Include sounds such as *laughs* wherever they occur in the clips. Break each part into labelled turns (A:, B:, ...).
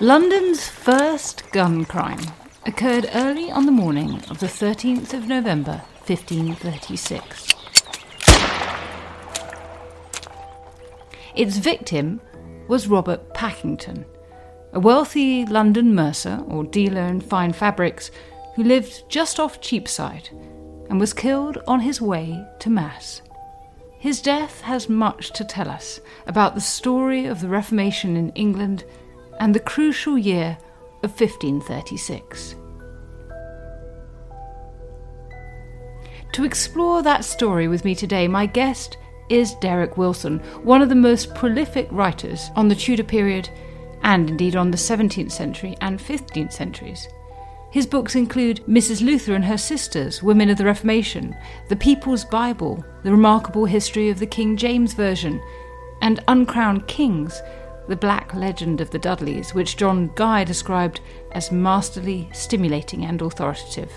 A: London's first gun crime occurred early on the morning of the 13th of November 1536. Its victim was Robert Pakington, a wealthy London mercer or dealer in fine fabrics who lived just off Cheapside and was killed on his way to Mass. His death has much to tell us about the story of the Reformation in England and the crucial year of 1536. To explore that story with me today, my guest is Derek Wilson, one of the most prolific writers on the Tudor period and indeed on the 17th century and 15th centuries. His books include Mrs. Luther and Her Sisters, Women of the Reformation, The People's Bible, The Remarkable History of the King James Version, and Uncrowned Kings, the black legend of the Dudleys, which John Guy described as masterly, stimulating, and authoritative.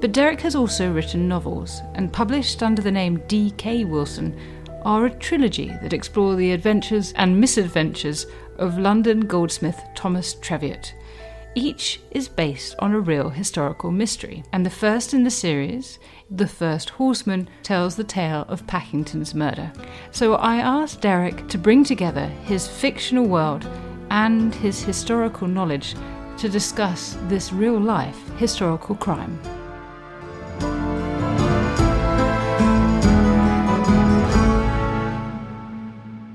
A: But Derek has also written novels, and published under the name D.K. Wilson, are a trilogy that explore the adventures and misadventures of London goldsmith Thomas Treviot. Each is based on a real historical mystery, and the first in the series the First Horseman tells the tale of Pakington's murder. So I asked Derek to bring together his fictional world and his historical knowledge to discuss this real life historical crime.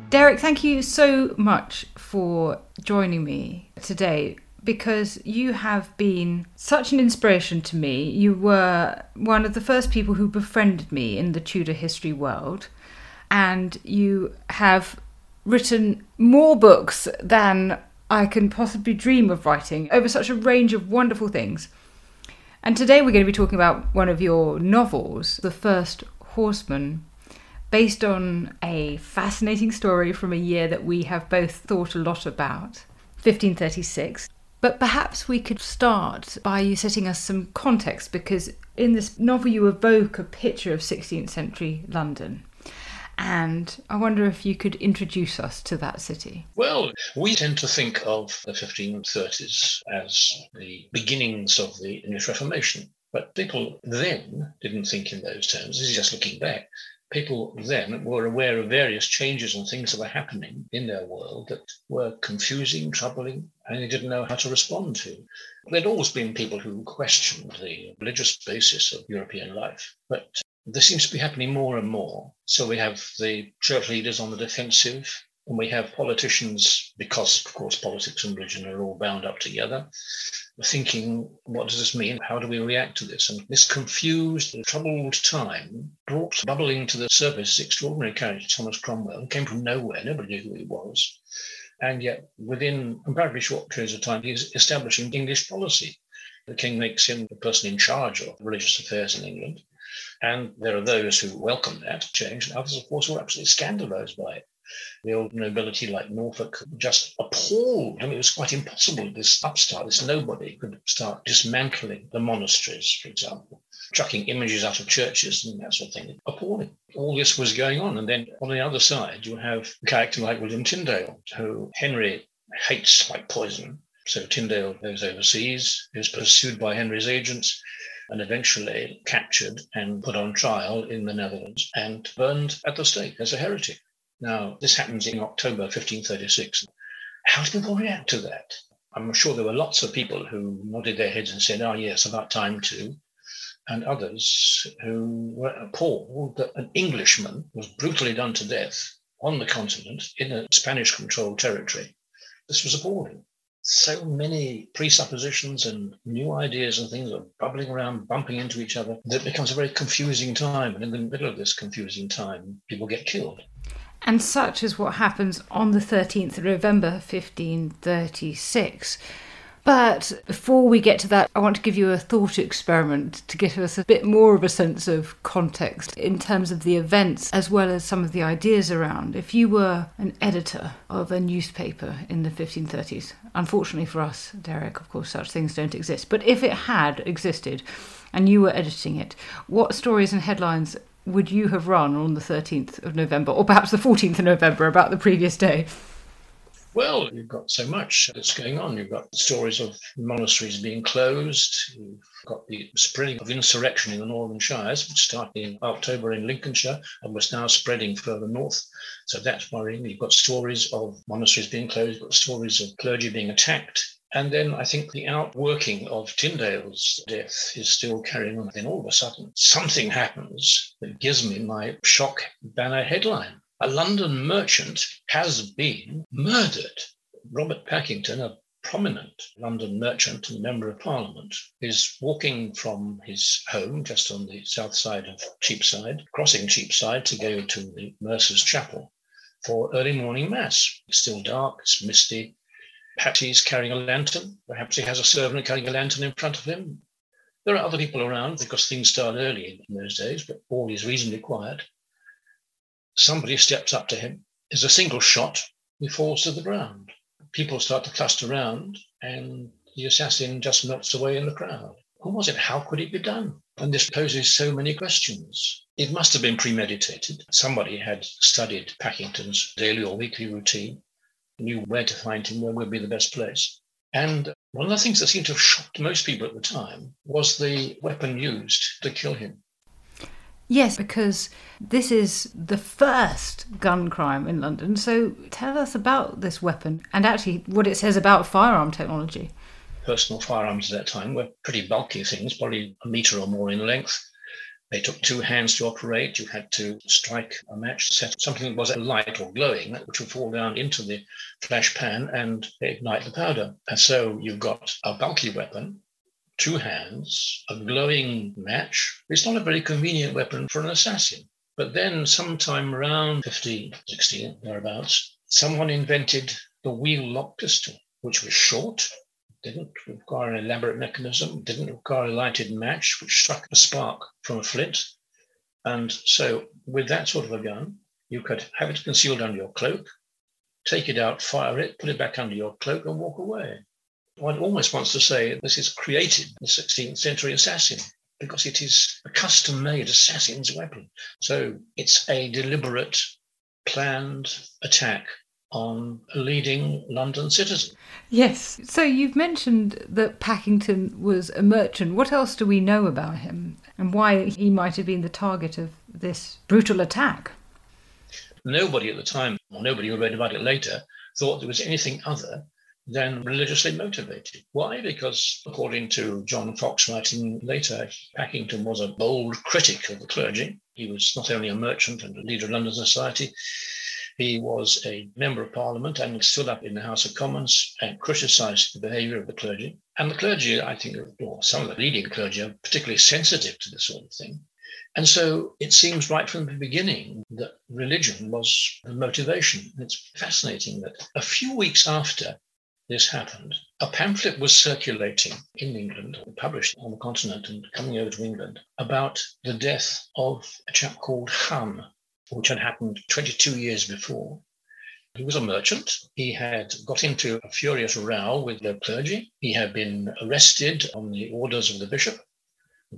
A: Derek, thank you so much for joining me today because you have been such an inspiration to me. You were one of the first people who befriended me in the Tudor history world, and you have written more books than I can possibly dream of writing over such a range of wonderful things. And today we're going to be talking about one of your novels, The First Horseman, based on a fascinating story from a year that we have both thought a lot about, 1536. But perhaps we could start by you setting us some context because in this novel you evoke a picture of 16th century London. And I wonder if you could introduce us to that city.
B: Well, we tend to think of the 1530s as the beginnings of the English Reformation. But people then didn't think in those terms. This is just looking back people then were aware of various changes and things that were happening in their world that were confusing, troubling, and they didn't know how to respond to. There'd always been people who questioned the religious basis of European life, but this seems to be happening more and more. So we have the church leaders on the defensive, and we have politicians, because of course politics and religion are all bound up together, thinking, what does this mean? How do we react to this? And this confused, troubled time brought bubbling to the surface this extraordinary character, Thomas Cromwell, who came from nowhere. Nobody knew who he was. And yet, within comparatively short periods of time, he's establishing English policy. The king makes him the person in charge of religious affairs in England. And there are those who welcome that change, and others, of course, who are absolutely scandalized by it. The old nobility like Norfolk just appalled. I mean, it was quite impossible. This upstart, this nobody could start dismantling the monasteries, for example, chucking images out of churches and that sort of thing. Appalling. All this was going on. And then on the other side, you have a character like William Tyndale, who Henry hates like poison. So Tyndale goes overseas, is pursued by Henry's agents, and eventually captured and put on trial in the Netherlands and burned at the stake as a heretic. Now, this happens in October 1536. How did people react to that? I'm sure there were lots of people who nodded their heads and said, oh, yes, about time too. And others who were appalled that an Englishman was brutally done to death on the continent in a Spanish controlled territory. This was appalling. So many presuppositions and new ideas and things are bubbling around, bumping into each other, that it becomes a very confusing time. And in the middle of this confusing time, people get killed.
A: And such is what happens on the 13th of November 1536. But before we get to that, I want to give you a thought experiment to get us a bit more of a sense of context in terms of the events as well as some of the ideas around. If you were an editor of a newspaper in the 1530s, unfortunately for us, Derek, of course, such things don't exist, but if it had existed and you were editing it, what stories and headlines would you have run on the 13th of November, or perhaps the 14th of November, about the previous day?
B: Well, you've got so much that's going on. You've got stories of monasteries being closed. You've got the spreading of insurrection in the Northern Shires, which started in October in Lincolnshire and was now spreading further north. So that's worrying. You've got stories of monasteries being closed, you've got stories of clergy being attacked. And then I think the outworking of Tyndale's death is still carrying on. Then all of a sudden, something happens that gives me my shock banner headline a London merchant has been murdered. Robert Pakington, a prominent London merchant and member of parliament, is walking from his home just on the south side of Cheapside, crossing Cheapside to go to the Mercer's Chapel for early morning mass. It's still dark, it's misty. Perhaps he's carrying a lantern. Perhaps he has a servant carrying a lantern in front of him. There are other people around because things start early in those days, but all is reasonably quiet somebody steps up to him. There's a single shot. He falls to the ground. People start to cluster around, and the assassin just melts away in the crowd. Who was it? How could it be done? And this poses so many questions. It must have been premeditated. Somebody had studied Pakington's daily or weekly routine, knew where to find him, where would be the best place. And one of the things that seemed to have shocked most people at the time was the weapon used to kill him.
A: Yes, because this is the first gun crime in London. So tell us about this weapon and actually what it says about firearm technology.
B: Personal firearms at that time were pretty bulky things, probably a metre or more in length. They took two hands to operate. You had to strike a match, set something that was light or glowing, which would fall down into the flash pan and ignite the powder. And so you've got a bulky weapon two hands, a glowing match. It's not a very convenient weapon for an assassin. But then, sometime around 15, 16, thereabouts, someone invented the wheel lock pistol, which was short, didn't require an elaborate mechanism, didn't require a lighted match, which struck a spark from a flint. And so, with that sort of a gun, you could have it concealed under your cloak, take it out, fire it, put it back under your cloak, and walk away one almost wants to say this is created the 16th century assassin because it is a custom made assassin's weapon. So it's a deliberate, planned attack on a leading London citizen.
A: Yes. So you've mentioned that Pakington was a merchant. What else do we know about him and why he might have been the target of this brutal attack?
B: Nobody at the time, or nobody who read about it later, thought there was anything other than religiously motivated. Why? Because according to John Foxe writing later, Pakington was a bold critic of the clergy. He was not only a merchant and a leader of London society, he was a member of parliament and stood up in the House of Commons and criticised the behaviour of the clergy. And the clergy, I think, or some of the leading clergy, are particularly sensitive to this sort of thing. And so it seems right from the beginning that religion was the motivation. It's fascinating that a few weeks after this happened, a pamphlet was circulating in England, published on the continent and coming over to England, about the death of a chap called Hunne, which had happened 22 years before. He was a merchant. He had got into a furious row with the clergy. He had been arrested on the orders of the bishop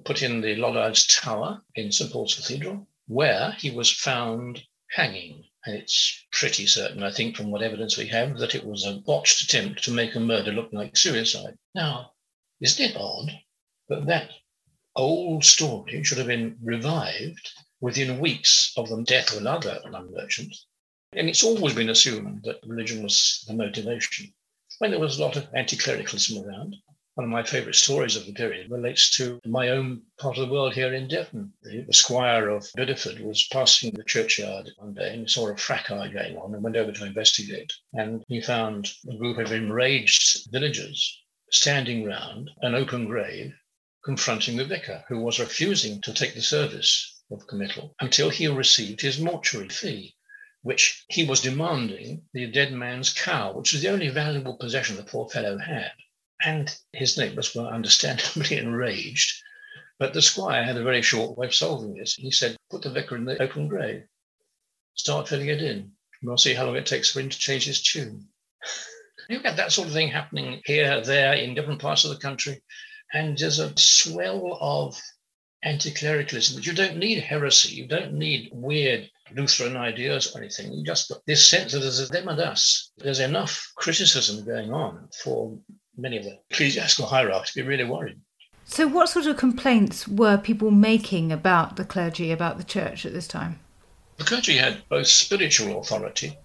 B: put in the Lollards Tower in St Paul's Cathedral, where he was found hanging it's pretty certain, I think, from what evidence we have, that it was a botched attempt to make a murder look like suicide. Now, isn't it odd that that old story should have been revived within weeks of the death of another London merchant? And it's always been assumed that religion was the motivation. When there was a lot of anti clericalism around, one of my favourite stories of the period relates to my own part of the world here in Devon. The, the squire of Bideford was passing the churchyard one day and saw a fracas going on and went over to investigate. And he found a group of enraged villagers standing round an open grave confronting the vicar, who was refusing to take the service of committal until he received his mortuary fee, which he was demanding the dead man's cow, which was the only valuable possession the poor fellow had. And his neighbours were understandably *laughs* enraged. But the squire had a very short way of solving this. He said, Put the vicar in the open grave, start filling it in. We'll see how long it takes for him to change his tune. *laughs* You get that sort of thing happening here, there, in different parts of the country. And there's a swell of anti clericalism. but You don't need heresy, you don't need weird Lutheran ideas or anything. You just got this sense that there's a them and us. There's enough criticism going on for many of the ecclesiastical hierarchs to be really worried.
A: So, what sort of complaints were people making about the clergy, about the church at this time?
B: The clergy had both spiritual authority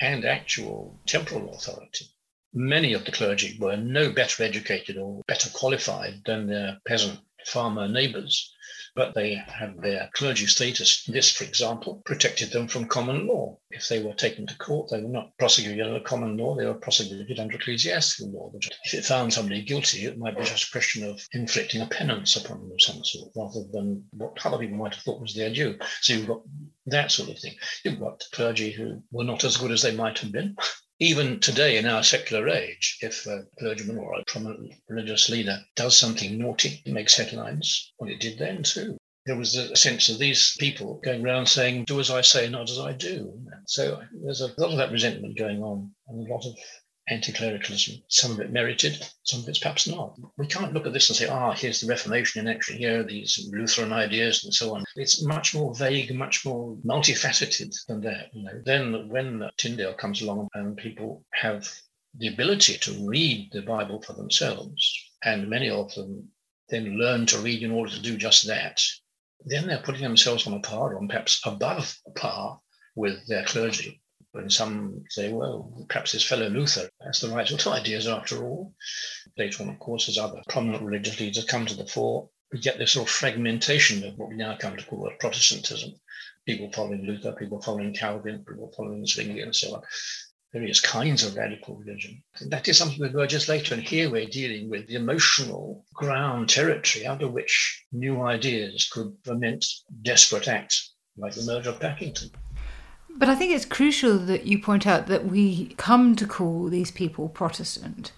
B: and actual temporal authority. Many of the clergy were no better educated or better qualified than their peasant farmer neighbours but they had their clergy status. This, for example, protected them from common law. If they were taken to court, they were not prosecuted under common law, they were prosecuted under ecclesiastical law. If it found somebody guilty, it might be just a question of inflicting a penance upon them of some sort, rather than what other people might have thought was their due. So you've got that sort of thing. You've got clergy who were not as good as they might have been *laughs* even today in our secular age, if a clergyman or a prominent religious leader does something naughty, it makes headlines. Well, it did then too. There was a sense of these people going around saying, do as I say, not as I do. So there's a lot of that resentment going on and a lot of anti-clericalism. Some of it merited, some of it's perhaps not. We can't look at this and say, ah, oh, here's the Reformation, and actually here are these Lutheran ideas and so on. It's much more vague, much more multifaceted than that. You know, then when Tyndale comes along and people have the ability to read the Bible for themselves, and many of them then learn to read in order to do just that, then they're putting themselves on a par, or perhaps above par with their clergy. And some say, well, perhaps this fellow Luther has the right sort of ideas after all. Later on, of course, as other prominent religious leaders come to the fore, we get this sort of fragmentation of what we now come to call Protestantism. People following Luther, people following Calvin, people following Zwingli, and so on. Various kinds of radical religion. And that is something that emerges later. And here we're dealing with the emotional ground territory under which new ideas could ferment desperate acts, like the murder of Pakington.
A: But I think it's crucial that you point out that we come to call these people Protestant.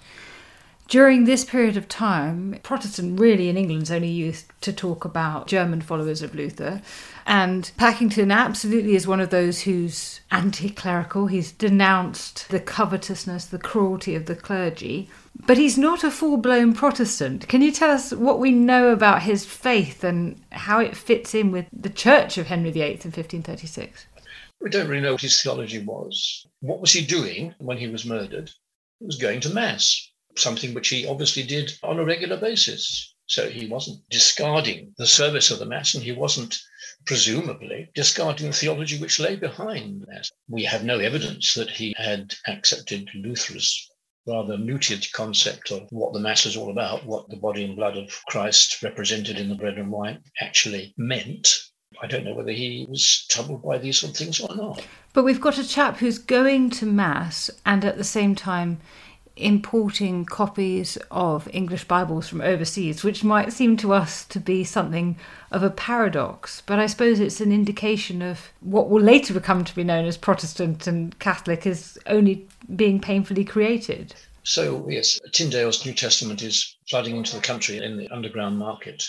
A: During this period of time, Protestant really in England is only used to talk about German followers of Luther. And Pakington absolutely is one of those who's anti clerical. He's denounced the covetousness, the cruelty of the clergy. But he's not a full blown Protestant. Can you tell us what we know about his faith and how it fits in with the Church of Henry VIII in 1536?
B: We don't really know what his theology was. What was he doing when he was murdered? He was going to Mass, something which he obviously did on a regular basis. So he wasn't discarding the service of the Mass and he wasn't presumably discarding the theology which lay behind that. We have no evidence that he had accepted Luther's rather muted concept of what the Mass is all about, what the body and blood of Christ represented in the bread and wine actually meant. I don't know whether he was troubled by these sort of things or not.
A: But we've got a chap who's going to Mass and at the same time importing copies of English Bibles from overseas, which might seem to us to be something of a paradox. But I suppose it's an indication of what will later become to be known as Protestant and Catholic is only being painfully created.
B: So, yes, Tyndale's New Testament is flooding into the country in the underground market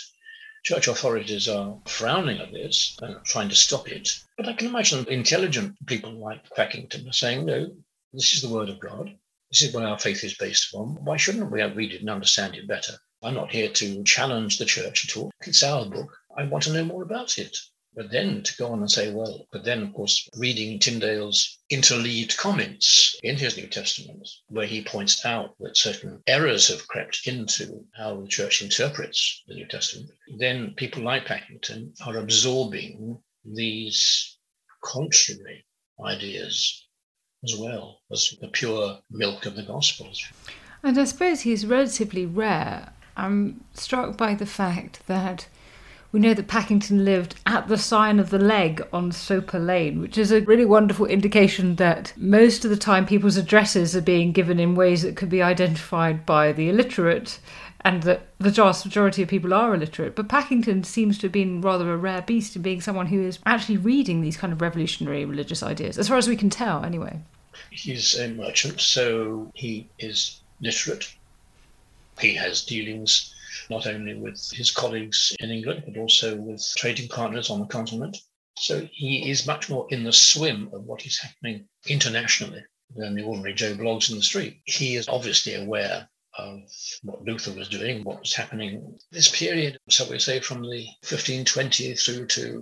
B: church authorities are frowning at this and trying to stop it. But I can imagine intelligent people like Pakington are saying, no, this is the word of God. This is what our faith is based upon. Why shouldn't we read it and understand it better? I'm not here to challenge the church at all. It's our book. I want to know more about it. But then to go on and say, well, but then, of course, reading Tyndale's interleaved comments in his New Testament, where he points out that certain errors have crept into how the church interprets the New Testament, then people like Pakington are absorbing these contrary ideas as well as the pure milk of the Gospels.
A: And I suppose he's relatively rare. I'm struck by the fact that we know that Pakington lived at the sign of the leg on Soper Lane, which is a really wonderful indication that most of the time people's addresses are being given in ways that could be identified by the illiterate and that the vast majority of people are illiterate. But Pakington seems to have been rather a rare beast in being someone who is actually reading these kind of revolutionary religious ideas, as far as we can tell, anyway.
B: He's a merchant, so he is literate. He has dealings not only with his colleagues in England, but also with trading partners on the continent. So he is much more in the swim of what is happening internationally than the ordinary Joe blogs in the street. He is obviously aware of what Luther was doing, what was happening. This period, so we say from the 1520 through to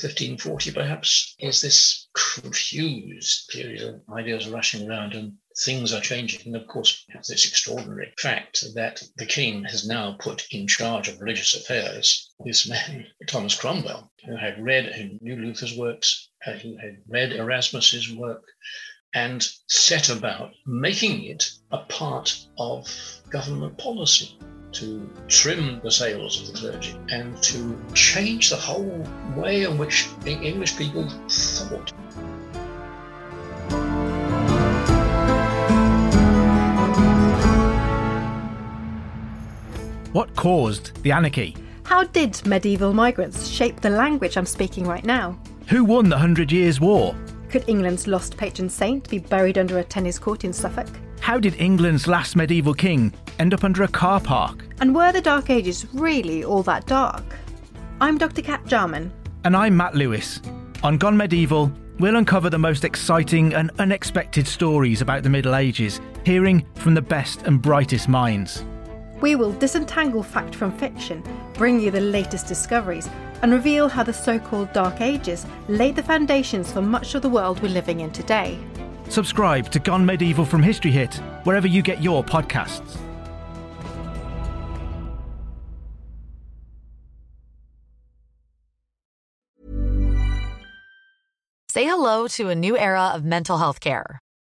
B: 1540 perhaps, is this confused period of ideas rushing around and things are changing. And of course, this extraordinary fact that the king has now put in charge of religious affairs this man, *laughs* Thomas Cromwell, who had read, who knew Luther's works, uh, who had read Erasmus's work, and set about making it a part of government policy to trim the sails of the clergy and to change the whole way in which the English people thought.
C: What caused the anarchy?
D: How did medieval migrants shape the language I'm speaking right now?
C: Who won the Hundred Years' War?
D: Could England's lost patron saint be buried under a tennis court in Suffolk?
C: How did England's last medieval king end up under a car park?
D: And were the Dark Ages really all that dark? I'm Dr. Kat Jarman.
C: And I'm Matt Lewis. On Gone Medieval, we'll uncover the most exciting and unexpected stories about the Middle Ages, hearing from the best and brightest minds.
D: We will disentangle fact from fiction, bring you the latest discoveries, and reveal how the so called Dark Ages laid the foundations for much of the world we're living in today.
C: Subscribe to Gone Medieval from History Hit, wherever you get your podcasts.
E: Say hello to a new era of mental health care.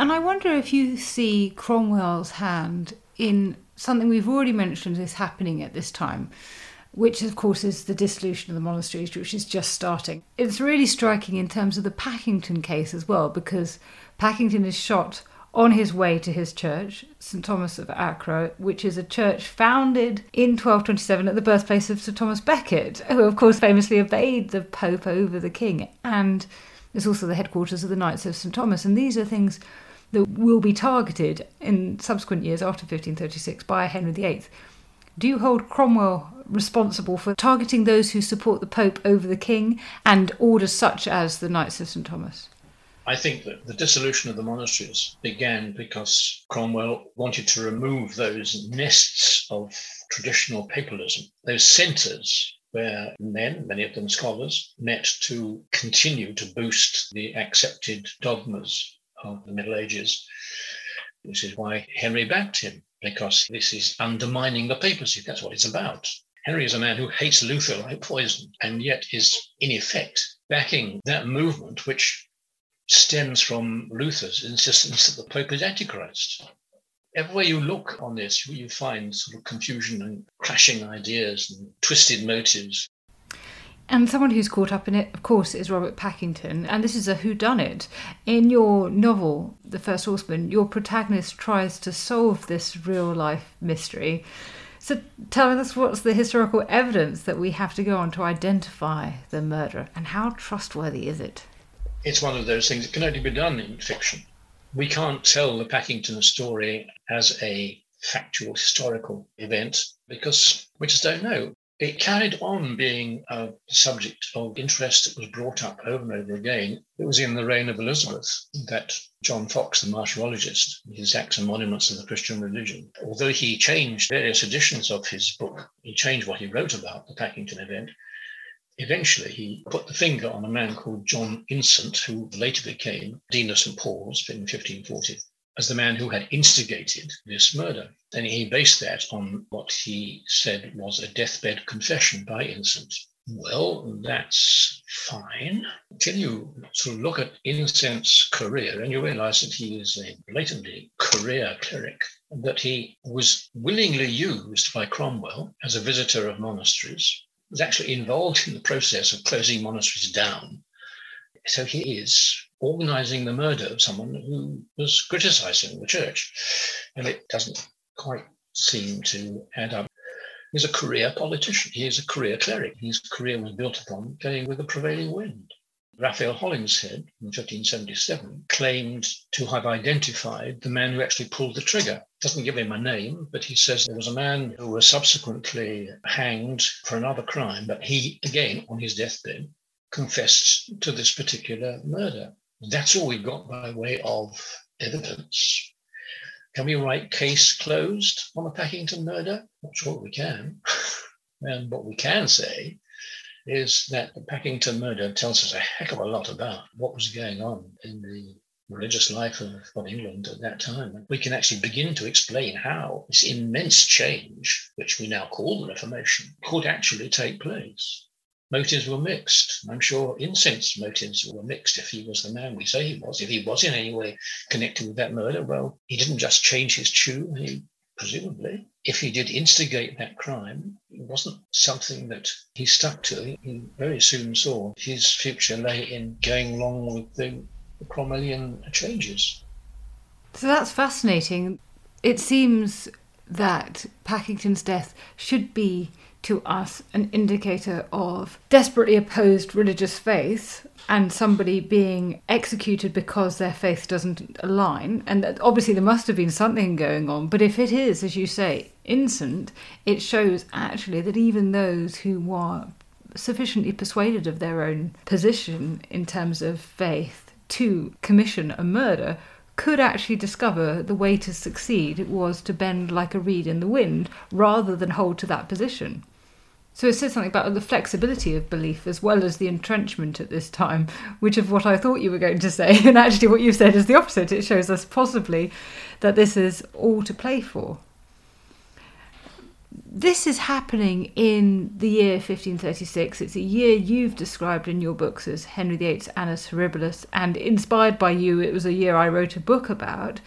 A: And I wonder if you see Cromwell's hand in something we've already mentioned is happening at this time, which of course is the dissolution of the monasteries, which is just starting. It's really striking in terms of the Pakington case as well, because Pakington is shot on his way to his church, St Thomas of Acre, which is a church founded in 1227 at the birthplace of Sir Thomas Becket, who of course famously obeyed the Pope over the King, and is also the headquarters of the Knights of St Thomas. And these are things that will be targeted in subsequent years after 1536 by Henry VIII. Do you hold Cromwell responsible for targeting those who support the Pope over the King and orders such as the Knights of St Thomas?
B: I think that the dissolution of the monasteries began because Cromwell wanted to remove those nests of traditional papalism, those centres where men, many of them scholars, met to continue to boost the accepted dogmas of the Middle Ages. This is why Henry backed him, because this is undermining the papacy. That's what it's about. Henry is a man who hates Luther like poison, and yet is, in effect, backing that movement which stems from Luther's insistence that the Pope is Antichrist. Everywhere you look on this, you find sort of confusion and clashing ideas and twisted motives.
A: And someone who's caught up in it, of course, is Robert Pakington. And this is a whodunit. In your novel, The First Horseman, your protagonist tries to solve this real life mystery. So tell us what's the historical evidence that we have to go on to identify the murderer, and how trustworthy is it?
B: It's one of those things that can only be done in fiction. We can't tell the Pakington story as a factual historical event because we just don't know. It carried on being a subject of interest that was brought up over and over again. It was in the reign of Elizabeth that John Foxe, the martyrologist, his Acts and Monuments of the Christian Religion, although he changed various editions of his book, he changed what he wrote about the Pakington event. Eventually, he put the finger on a man called John Incent, who later became Dean of St. Paul's in 1540 as the man who had instigated this murder. And he based that on what he said was a deathbed confession by Incent. Well, that's fine. Until you sort of look at Incent's career and you realize that he is a blatantly career cleric, that he was willingly used by Cromwell as a visitor of monasteries, was actually involved in the process of closing monasteries down. So he is organizing the murder of someone who was criticizing the church. And it doesn't quite seem to add up. He's a career politician. He is a career cleric. His career was built upon going with the prevailing wind. Raphael Holinshed in 1577 claimed to have identified the man who actually pulled the trigger. Doesn't give him a name, but he says there was a man who was subsequently hanged for another crime, but he, again, on his deathbed, confessed to this particular murder. That's all we've got by way of evidence. Can we write case closed on the Pakington murder? Not sure we can. *laughs* and what we can say is that the Pakington murder tells us a heck of a lot about what was going on in the religious life of, of England at that time. We can actually begin to explain how this immense change, which we now call the Reformation, could actually take place motives were mixed. I'm sure Incent's motives were mixed if he was the man we say he was. If he was in any way connected with that murder, well, he didn't just change his tune, he presumably. If he did instigate that crime, it wasn't something that he stuck to. He very soon saw his future lay in going along with the, the Cromwellian changes.
A: So that's fascinating. It seems that Pakington's death should be to us an indicator of desperately opposed religious faith and somebody being executed because their faith doesn't align. And obviously, there must have been something going on. But if it is, as you say, Incent, it shows actually that even those who were sufficiently persuaded of their own position in terms of faith to commission a murder could actually discover the way to succeed it was to bend like a reed in the wind rather than hold to that position. So it says something about the flexibility of belief as well as the entrenchment at this time, which of what I thought you were going to say, *laughs* and actually what you've said is the opposite. It shows us possibly that this is all to play for. This is happening in the year 1536. It's a year you've described in your books as Henry VIII's Annus Horribilis, and inspired by you, it was a year I wrote a book about.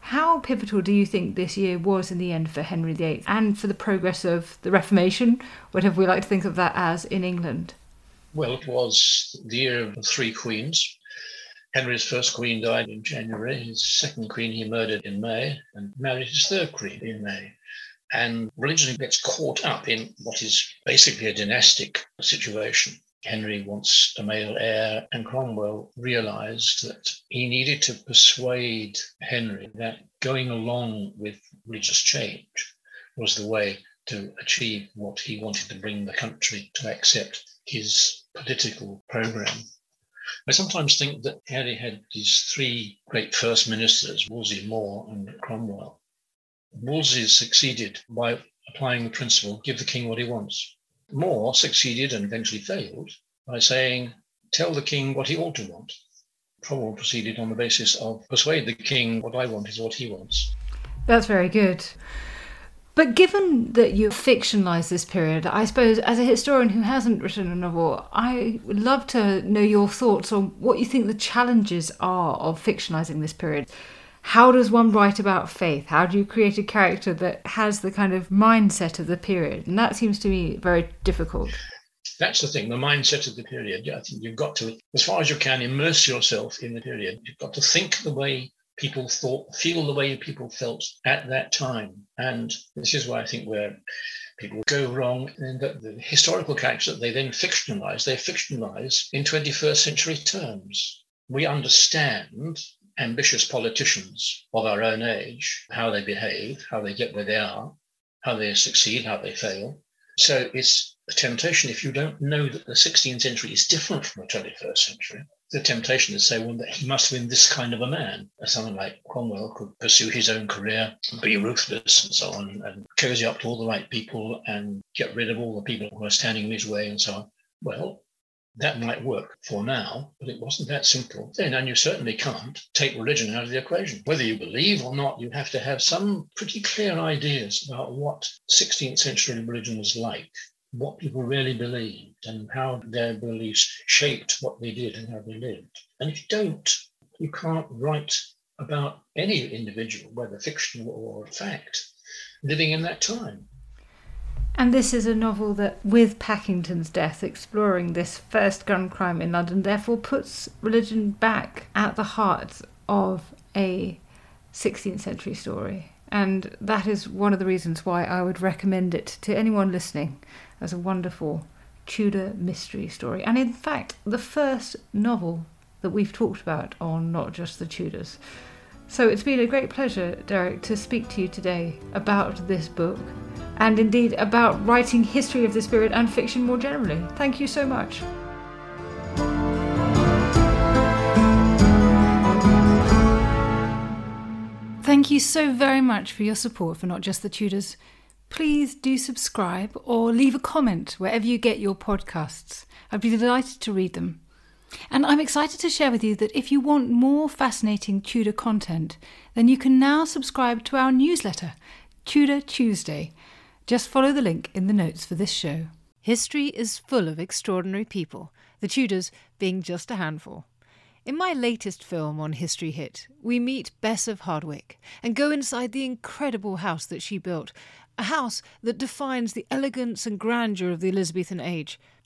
A: How pivotal do you think this year was in the end for Henry VIII and for the progress of the Reformation, whatever we like to think of that as, in England?
B: Well, it was the year of the three queens. Henry's first queen died in January. His second queen he murdered in May and married his third queen in May. And religion gets caught up in what is basically a dynastic situation. Henry wants a male heir, and Cromwell realized that he needed to persuade Henry that going along with religious change was the way to achieve what he wanted to bring the country to accept his political program. I sometimes think that Henry had these three great first ministers, Wolsey, More, and Cromwell. Wolsey succeeded by applying the principle give the king what he wants. More succeeded and eventually failed by saying, Tell the king what he ought to want. Cromwell proceeded on the basis of persuade the king what I want is what he wants.
A: That's very good. But given that you fictionalise this period, I suppose as a historian who hasn't written a novel, I would love to know your thoughts on what you think the challenges are of fictionalising this period. How does one write about faith? How do you create a character that has the kind of mindset of the period? And that seems to me very difficult.
B: That's the thing, the mindset of the period. I think you've got to, as far as you can, immerse yourself in the period. You've got to think the way people thought, feel the way people felt at that time. And this is why I think where people go wrong in that the historical characters that they then fictionalize, they fictionalize in 21st century terms. We understand ambitious politicians of our own age, how they behave, how they get where they are, how they succeed, how they fail. So it's a temptation if you don't know that the 16th century is different from the 21st century. The temptation to say, well, that he must have been this kind of a man. Someone like Cromwell could pursue his own career, be ruthless and so on, and cozy up to all the right people and get rid of all the people who are standing in his way and so on. Well, that might work for now, but it wasn't that simple then. And you certainly can't take religion out of the equation. Whether you believe or not, you have to have some pretty clear ideas about what 16th century religion was like, what people really believed, and how their beliefs shaped what they did and how they lived. And if you don't, you can't write about any individual, whether fictional or fact, living in that time.
A: And this is a novel that, with Pakington's death, exploring this first gun crime in London, therefore puts religion back at the heart of a 16th century story. And that is one of the reasons why I would recommend it to anyone listening as a wonderful Tudor mystery story. And in fact, the first novel that we've talked about on Not Just the Tudors. So it's been a great pleasure, Derek, to speak to you today about this book and indeed about writing history of the spirit and fiction more generally. Thank you so much. Thank you so very much for your support for Not Just the Tudors. Please do subscribe or leave a comment wherever you get your podcasts. I'd be delighted to read them. And I'm excited to share with you that if you want more fascinating Tudor content, then you can now subscribe to our newsletter, Tudor Tuesday just follow the link in the notes for this show. History is full of extraordinary people, the Tudors being just a handful. In my latest film on History Hit, we meet Bess of Hardwick and go inside the incredible house that she built, a house that defines the elegance and grandeur of the Elizabethan age,